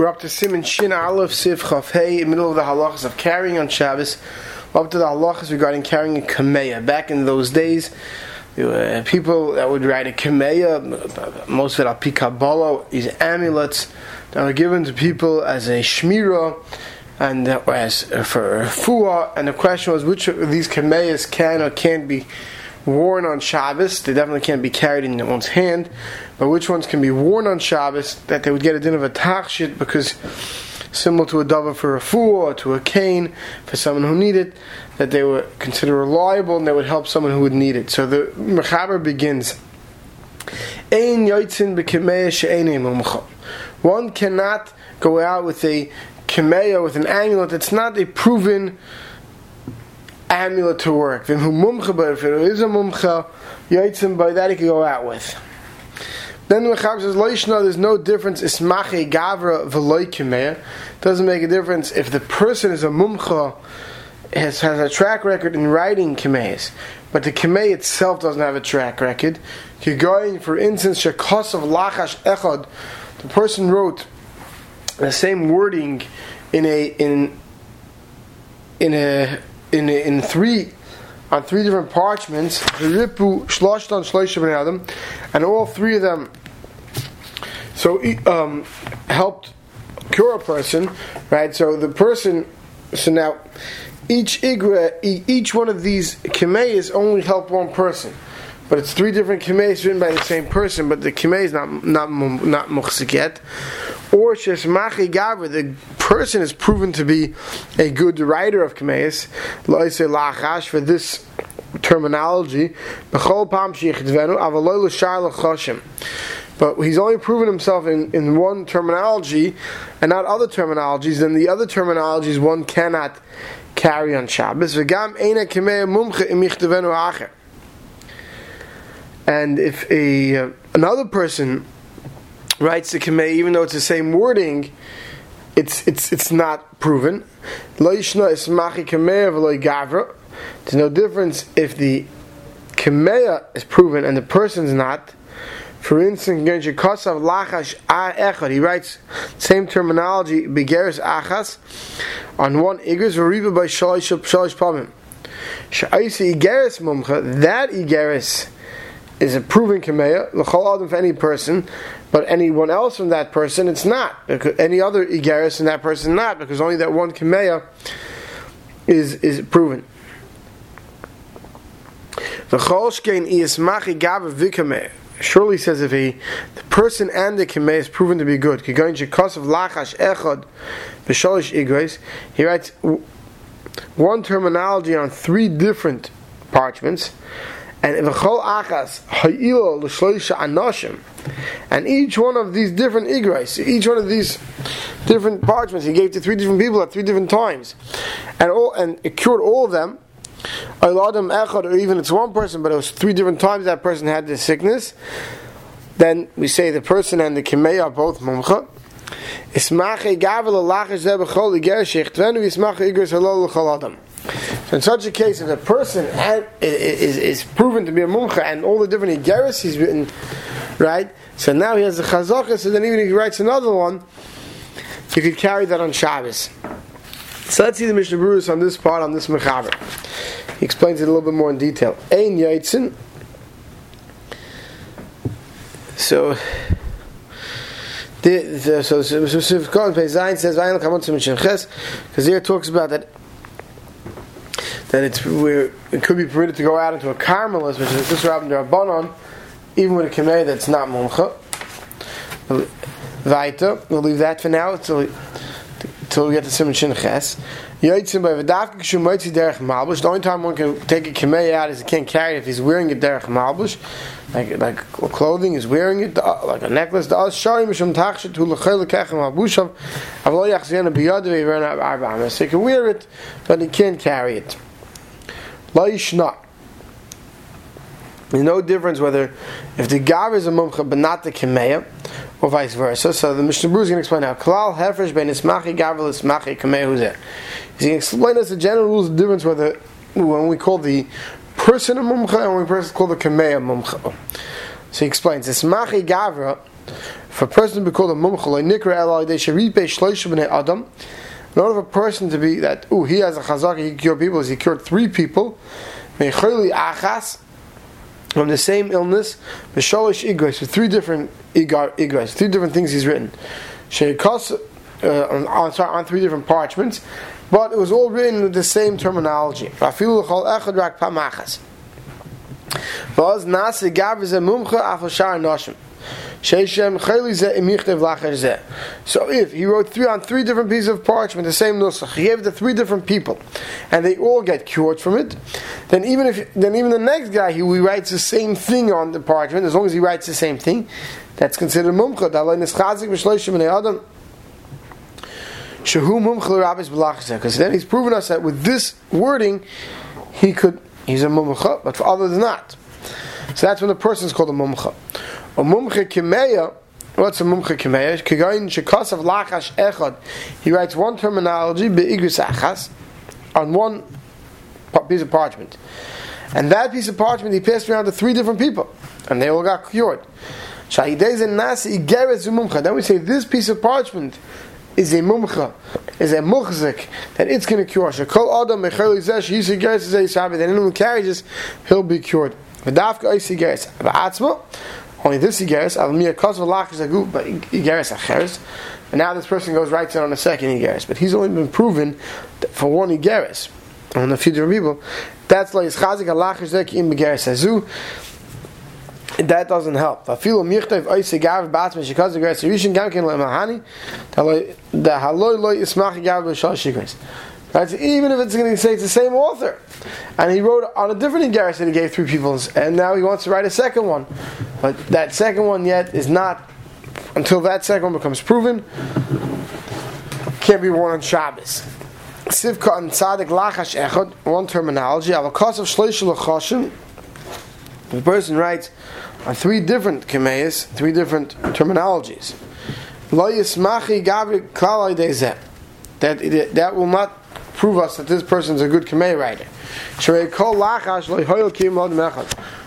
We're up to Simon Shin Aleph Sif Chaf Hey, in the middle of the halachas of carrying on Shabbos. We're up to the halachas regarding carrying a kameya. Back in those days, people that would ride a kameya, most of it al Kabbalah, these amulets that were given to people as a shmira and uh, as uh, for fuah. And the question was which of these kameyas can or can't be worn on Shabbos. They definitely can't be carried in one's hand. But which ones can be worn on Shabbos that they would get a din of a tachshit because similar to a dava for a fool or to a cane for someone who needed it, that they were considered reliable and they would help someone who would need it. So the mechaber begins. One cannot go out with a kemeya, with an amulet that's not a proven amulet to work. Then who mumcha, but if it is a mumcha, yaitzim by that he can go out with. Then the Mechaber says, Loishna, there's no difference, ismache gavra v'loy kimeya. Doesn't make a difference if the person is a mumcha, has, has a track record in writing kimeyas, but the kimei itself doesn't have a track record. You're going, for instance, shekos of lachash echad, the person wrote the same wording in a in in a in in three on three different parchments, ripu shloshtan shloisha adam, and all three of them so um, helped cure a person, right? So the person, so now each igra, each one of these kimeyas only help one person. But it's three different kimeyas written by the same person, but the kimei is not not not. Or shesmachi gavra, the person is proven to be a good writer of kimeyas. Loise lachash for this terminology. But he's only proven himself in, in one terminology and not other terminologies, then the other terminologies one cannot carry on Shabbos. And if a uh, another person writes the Kameh, even though it's the same wording, it's it's it's not proven. There's no difference if the Kameya is proven and the person's not. For instance, he writes same terminology, begeres achas, on one igris v'riva by shalish pamim. Sha'isi igeres mumcha, that igeres is a proven kameya, l'chol adam for any person, but anyone else from that person, it's not. Because any other igeres from that person, not, because only that one kameya is, is proven. Surely says if he, the person and the kemei is proven to be good, he writes one terminology on three different parchments, and achas anoshim, and each one of these different igrais, each one of these different parchments, he gave to three different people at three different times, and all and it cured all of them. Echad, or even it's one person, but it was three different times that person had this sickness, then we say the person and the kimei are both mumcha. So in such a case, if a person is, is proven to be a mumcha and all the different igeris he's written, right? So now he has a chazaka, so then even if he writes another one, he could carry that on Shabbos. So let's see the Mishnah Berurah on this part, on this mechaber. He explains it a little bit more in detail. Ein Yaitzin. So, the, the, so so Sivkon Zayin says Vayin Kamon Tzim Ches because here it talks about that that it's it could be permitted to go out into a Carmelis, which is this Rabban Rabbanon, even with a Kameh that's not Mumcha. Weiter, we'll leave that for now until until we get to Simon Shin Ches. The only time one can take a Kamei out is he can't carry it if he's wearing a Derech Malbush. Like, like clothing, is wearing it, like a necklace. The Oz Shari Mishum Tachshet Hu L'chel L'kechem Malbushav Avlo Yachziana Biyad V'Yivern Arba'am. So he can wear it, but he can't carry it. There's no difference whether if the gav is a mumcha but not the kemeya, or vice versa. So the Mishnah is going to explain now. Klal hefresh ben ismachi gavel ismachi kamehu zeh. He's going to explain us the general rules of difference whether when we call the person a mumcha and when we call the kameya mumcha. So he explains ismachi gavra. For a person be called a mumcha, like nikra elai, they should b'nei adam. In order for a person to be that, oh, he has a chazak, he cured people, he cured three people, from the same illness, b'sholish igres, with three different igres, three different things he's written. Sheikos, uh, on, on, on three different parchments, but it was all written with the same terminology. Vaz nasi gav ze mumcha afashar noshim. So if he wrote three on three different pieces of parchment, the same nusach, he gave it to three different people, and they all get cured from it, then even if then even the next guy he writes the same thing on the parchment, as long as he writes the same thing, that's considered mumcha. Because then he's proven us that with this wording, he could he's a mumcha, but for others not. So that's when the person is called a mumcha. A mumcha kimeya, what's a mumcha kimeya? Kigayin shekasav lachash echad. He writes one terminology, be'igris achas, on one piece of parchment. And that piece of parchment he passed around to three different people, and they all got cured. Then we say this piece of parchment is a mumcha, is a muchzik, that it's going to cure. Shekol adam mechel zesh yisi geres zeh shabi. That anyone carries this, he'll be cured. V'dafka oisi geres. V'atzmo, only this Igeris, Al Mia Kosov Lach is a group, but Igeris Acheres. And now this person goes right in on a second Igeris. But he's only been proven for one Igeris. On a few different people. That's like Chazik Zek in Igeris Azu. That doesn't help. Afilu michtav oise gav batzme shikaz Igeris Rishon gam ken le'mahani. The haloi loy ismach gav b'shal shikaz. Even if it's going to say it's the same author, and he wrote on a different Igeris that he gave three people, and now he wants to write a second one, but that second one yet is not until that second one becomes proven. Can't be worn on Shabbos. Sivka and Tzadik Lachash Echad, one terminology. Avakas of Shleishel Lachashim. The person writes on three different Kemeis, three different terminologies. Lo Yismachi Gavri Klalai. That that will not prove us that this person is a good Kamei writer.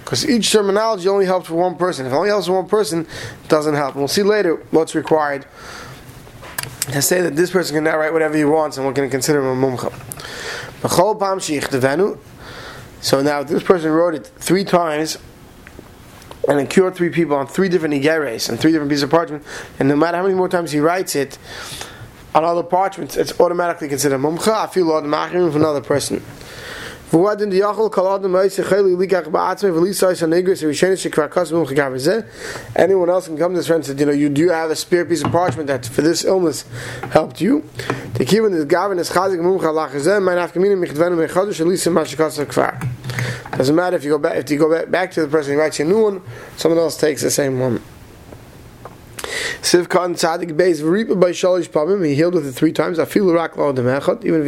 Because each terminology only helps for one person. If it only helps for one person, it doesn't help. And we'll see later what's required to say that this person can now write whatever he wants and we're going to consider him a mumcha. So now this person wrote it three times and it cured three people on three different igeres and three different pieces of parchment, and no matter how many more times he writes it, on other parchments, it's automatically considered mumcha. I feel Lord machrim for another person. Anyone else can come to this friend and say, you know, you do have a spare piece of parchment that for this illness helped you. The. Doesn't matter if you go back if you go back, back to the person who writes you a new one, someone else takes the same one. Sivkan Tzadik Beis V'ripa by Shalish Pamim. He healed with it three times. I feel Lo Demechot. Even if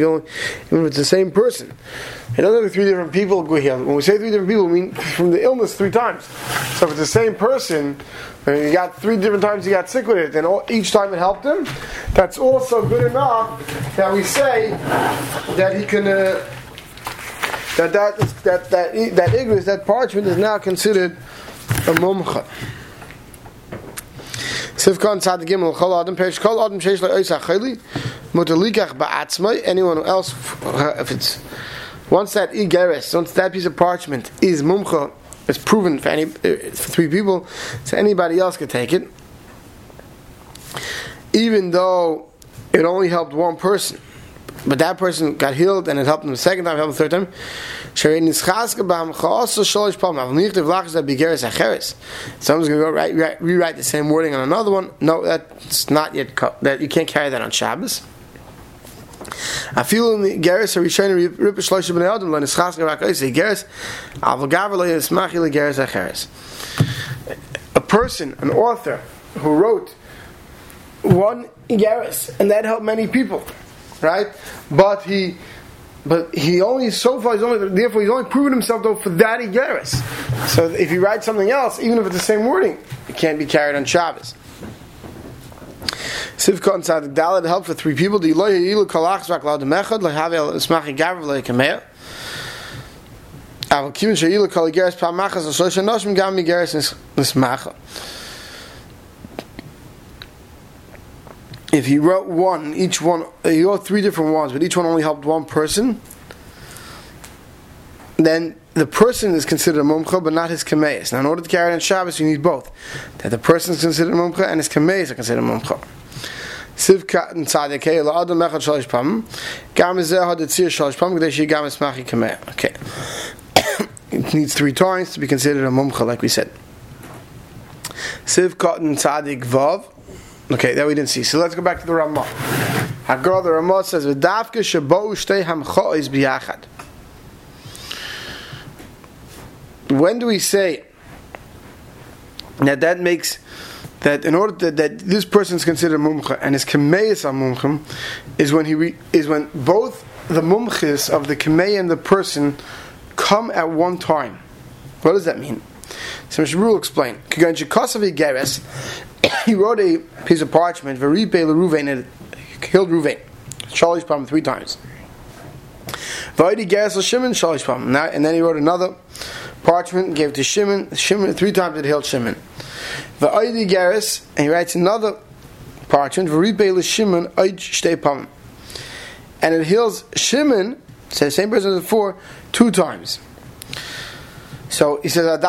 even if it's the same person. Have three different people go heal. When we say three different people, we mean from the illness three times. So if it's the same person, and you got three different times he got sick with it, and all, each time it helped him, that's also good enough that we say that he can. Uh, that that that that that ignorance, that parchment is now considered a mumcha. Sivkon Tzad Gimel Chol Adam Perish Kol Adam Sheish Lo Oisa Chayli Mutalikach Ba'atzmai anyone else uh, if it's once that igeres once that piece of parchment is mumcha it's proven for any uh, for three people so anybody else could take it even though it only helped one person but that person got healed and it helped him the second time, helped him the third time. Someone's going to go write, write, rewrite the same wording on another one. No, that's not yet, that you can't carry that on Shabbos. I feel in the Geras are Rishon Rippa Shlosh Ben Adam Lo Gavar Lo Yismachi Le Acheres A person, an author, who wrote one Geras, and that helped many people right? But he, but he only so far he's only therefore he's only proven himself though for that Igeris. So if he writes something else, even if it's the same wording, it can't be carried on Shabbos. Sivka and Tzadik Dalet help for three people. The Eloy Yilu Kalach Zvak Laud Mechad Lehavel Ismachi Gav Leikameya. Aval Kivin Shayilu Kaligeres Pamachas Asosha Noshim Gam Migeres Nismacha. If he wrote one, each one, uh, he wrote three different ones, but each one only helped one person, then the person is considered a mumcha, but not his kameis. Now, in order to carry it on Shabbos, you need both. That the person is considered a mumcha and his kameis are considered a mumcha. Okay it needs three times to be considered a mumcha like we said Sivka and tzaddik vav okay that we didn't see so let's go back to the Ramah Hagar the Ramah says v'davke shabo shtei hamchois biyachad when do we say that that makes that in order to, that this person is considered mumcha and his kameis are mumchim is when he re, is when both the mumchis of the kamei and the person come at one time. What does that mean? So Mr. will explain. He wrote a piece of parchment, Veripe Ruvain, and killed Ruvain. Charlie's problem three times. Vaidi Geres Shimon, Charlie's problem. And then he wrote another parchment, gave it to Shimon. Shimon three times it healed Shimon. Va'aydi Geras, and he writes another parchment, V'ribei Shimon Pam. And it heals Shimon, the same person as before, two times. So he says. But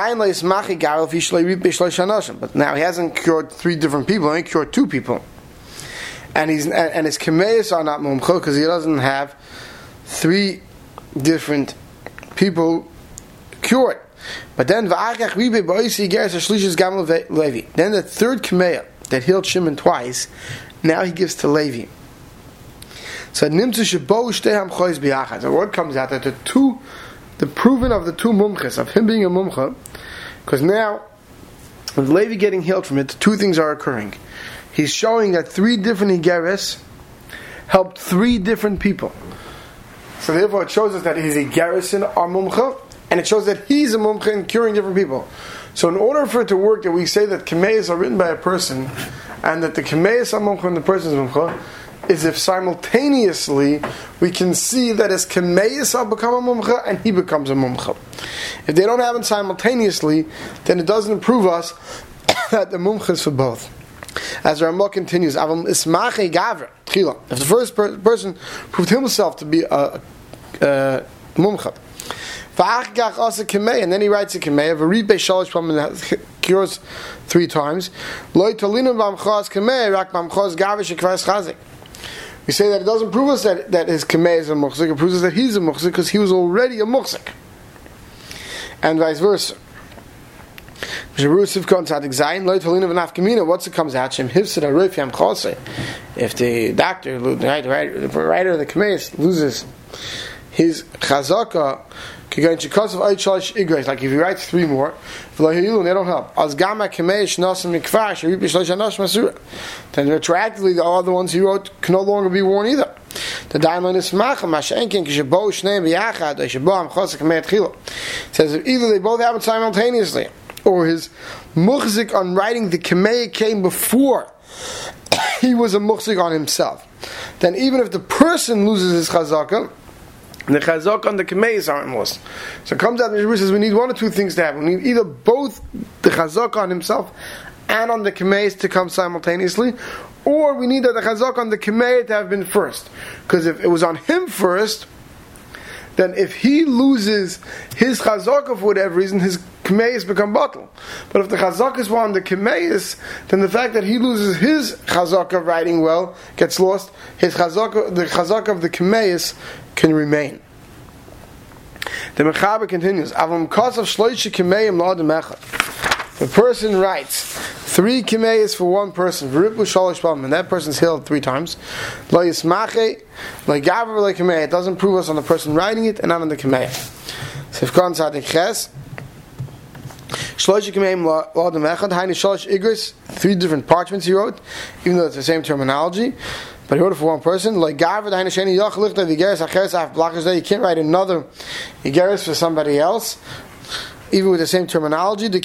now he hasn't cured three different people, he cured two people. And he's and his kameis are not mumcho because he doesn't have three different people cured. But then. Then the third kameya that healed Shimon twice, now he gives to Levi. So. The word comes out that the two, the proven of the two mumches of him being a mumcha, because now with Levi getting healed from it, two things are occurring. He's showing that three different Igeris helped three different people. So therefore, it shows us that his Igeris are mumcha, and it shows that he's a mumcha in curing different people. So in order for it to work, that we say that kameis are written by a person, and that the kameis are mumcha and the person is mumcha, is if simultaneously we can see that his kameis are become a mumcha and he becomes a mumcha. If they don't happen simultaneously, then it doesn't prove us that the mumcha is for both. As Ramah continues, If the first per- person proved himself to be a, a mumcha, and then he writes a Kamei, of a read by Shalish Pam cures three times. We say that it doesn't prove us that, that his Kamei is a Muchzik, it proves us that he's a Muchzik because he was already a Muchzik. And vice versa. What's it comes out? If the doctor, the writer of the Kameis, loses his chazaka, like if he writes three more, they don't help. Then retroactively, the other ones he wrote can no longer be worn either. The diamond is. Says either they both happen simultaneously, or his muchzik on writing the kemei came before he was a muchzik on himself. Then even if the person loses his chazakah, the chazak on the kameis aren't lost. So it comes out the says we need one or two things to happen. We need either both the chazak on himself and on the kameis to come simultaneously, or we need the chazak on the kamei to have been first. Because if it was on him first, then if he loses his chazaka for whatever reason, his kameis become bottle. But if the chazakas were on the kameis, then the fact that he loses his chazaka writing well gets lost. His chazaka, the chazaka of the kameis can remain. The Mechaber continues, Avam Kosav Shloisha Echad. The person writes three Kimeis for one person, and that person's healed three times. It doesn't prove us on the person writing it and not on the Kimeis. Sifkan Tzadik Ches, Shlosh Kimeim Ladim Echad, Haini Shalosh Igris, three different parchments he wrote, even though it's the same terminology. But he wrote it for one person. Like You can't write another Geras for somebody else. Even with the same terminology, the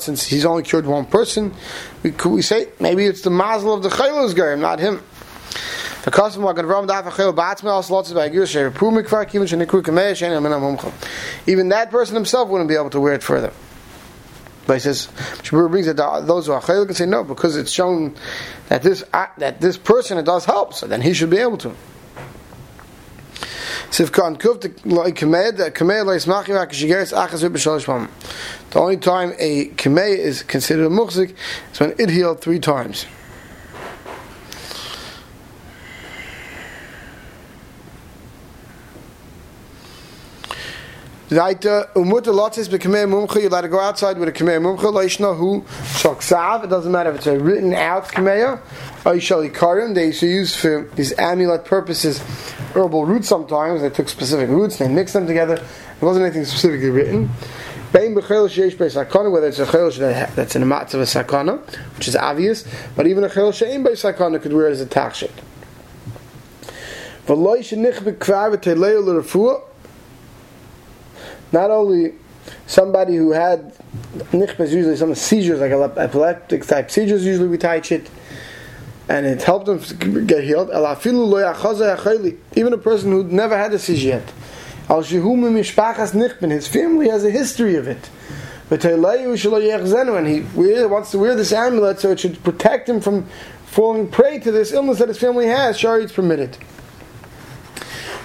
since he's only cured one person, we, could we say maybe it's the mazel of the Chaylos Gerim, not him. Even that person himself wouldn't be able to wear it further. But he says, Shabur brings that those who are chayil can say no, because it's shown that this uh, that this person it does help, so then he should be able to. The only time a Kamed is considered a Muchzik is when it healed three times. Zaita umuta lotzis b'kamei mumcha. You let it go outside with a kamei mumcha. Leishna hu shoksav. It doesn't matter if it's a written out kamei or yishali karim. They used to use for these amulet purposes herbal roots. Sometimes they took specific roots. They mixed them together. It wasn't anything specifically written. Bein b'chel sheish sakana, whether it's a chel that's in a matz of a sakana, which is obvious, but even a chel shein by sakana could wear as a l'refuah not only somebody who had nichbas, usually some seizures, like epileptic type seizures, usually we touch it, and it helped them get healed. Even a person who never had a seizure yet. His family has a history of it. And he wants to wear this amulet so it should protect him from falling prey to this illness that his family has. Shari, it's permitted.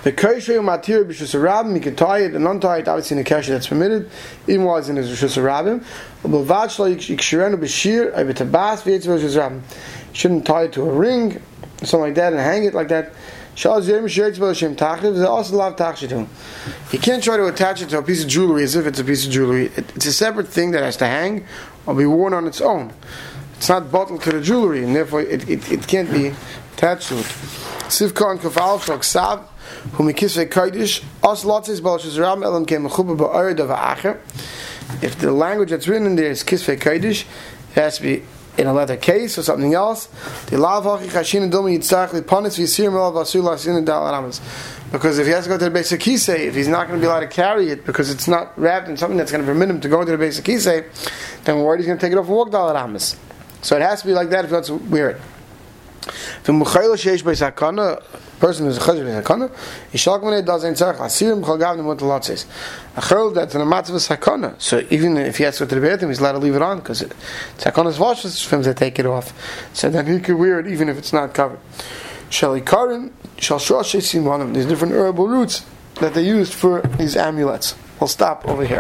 The kosher matir b'shus rabim, you can tie it and untie it, obviously in a kesher that's permitted, even while it's in his rishus rabim. B'lvad shlo yikshirenu b'shir, aybetabas v'yetz b'shus rabim. Shouldn't tie it to a ring, something like that, and hang it like that. Shal zayim shiretz b'lashem tachiv, they also love tachshitum. You can't try to attach it to a piece of jewelry as if it's a piece of jewelry. It's a separate thing that has to hang or be worn on its own. It's not bottled to the jewelry, and therefore it, it, it can't be attached to it. Sivka and kafal sav, who mikisve kodesh os lotzis balshus ram elam kem mechuba ba'orid of acher. If the language that's written in there is kisve kodesh, it has to be in a leather case or something else. The lav hachi chashin domi yitzach lipanis v'yisir melav vasur lasin dal aramas. Because if he has to go to the basic kisei, if he's not going to be allowed to carry it because it's not wrapped in something that's going to permit him to go to the basic kisei, then worried he's going to take it off and walk dal aramas. So it has to be like that if he wants to wear it. The muchayla sheish by person who's a chayla by sakana, yishak when it doesn't tzarech asirim chol gav nemut lotzes. A chayla that's in a matzav sakana. So even if he has to the bathroom, he's allowed to leave it on because sakana's washes him to take it off. So then he could wear it even if it's not covered. Shali karin, shal shosh simonim. There's different herbal roots that they used for these amulets. We'll stop over here.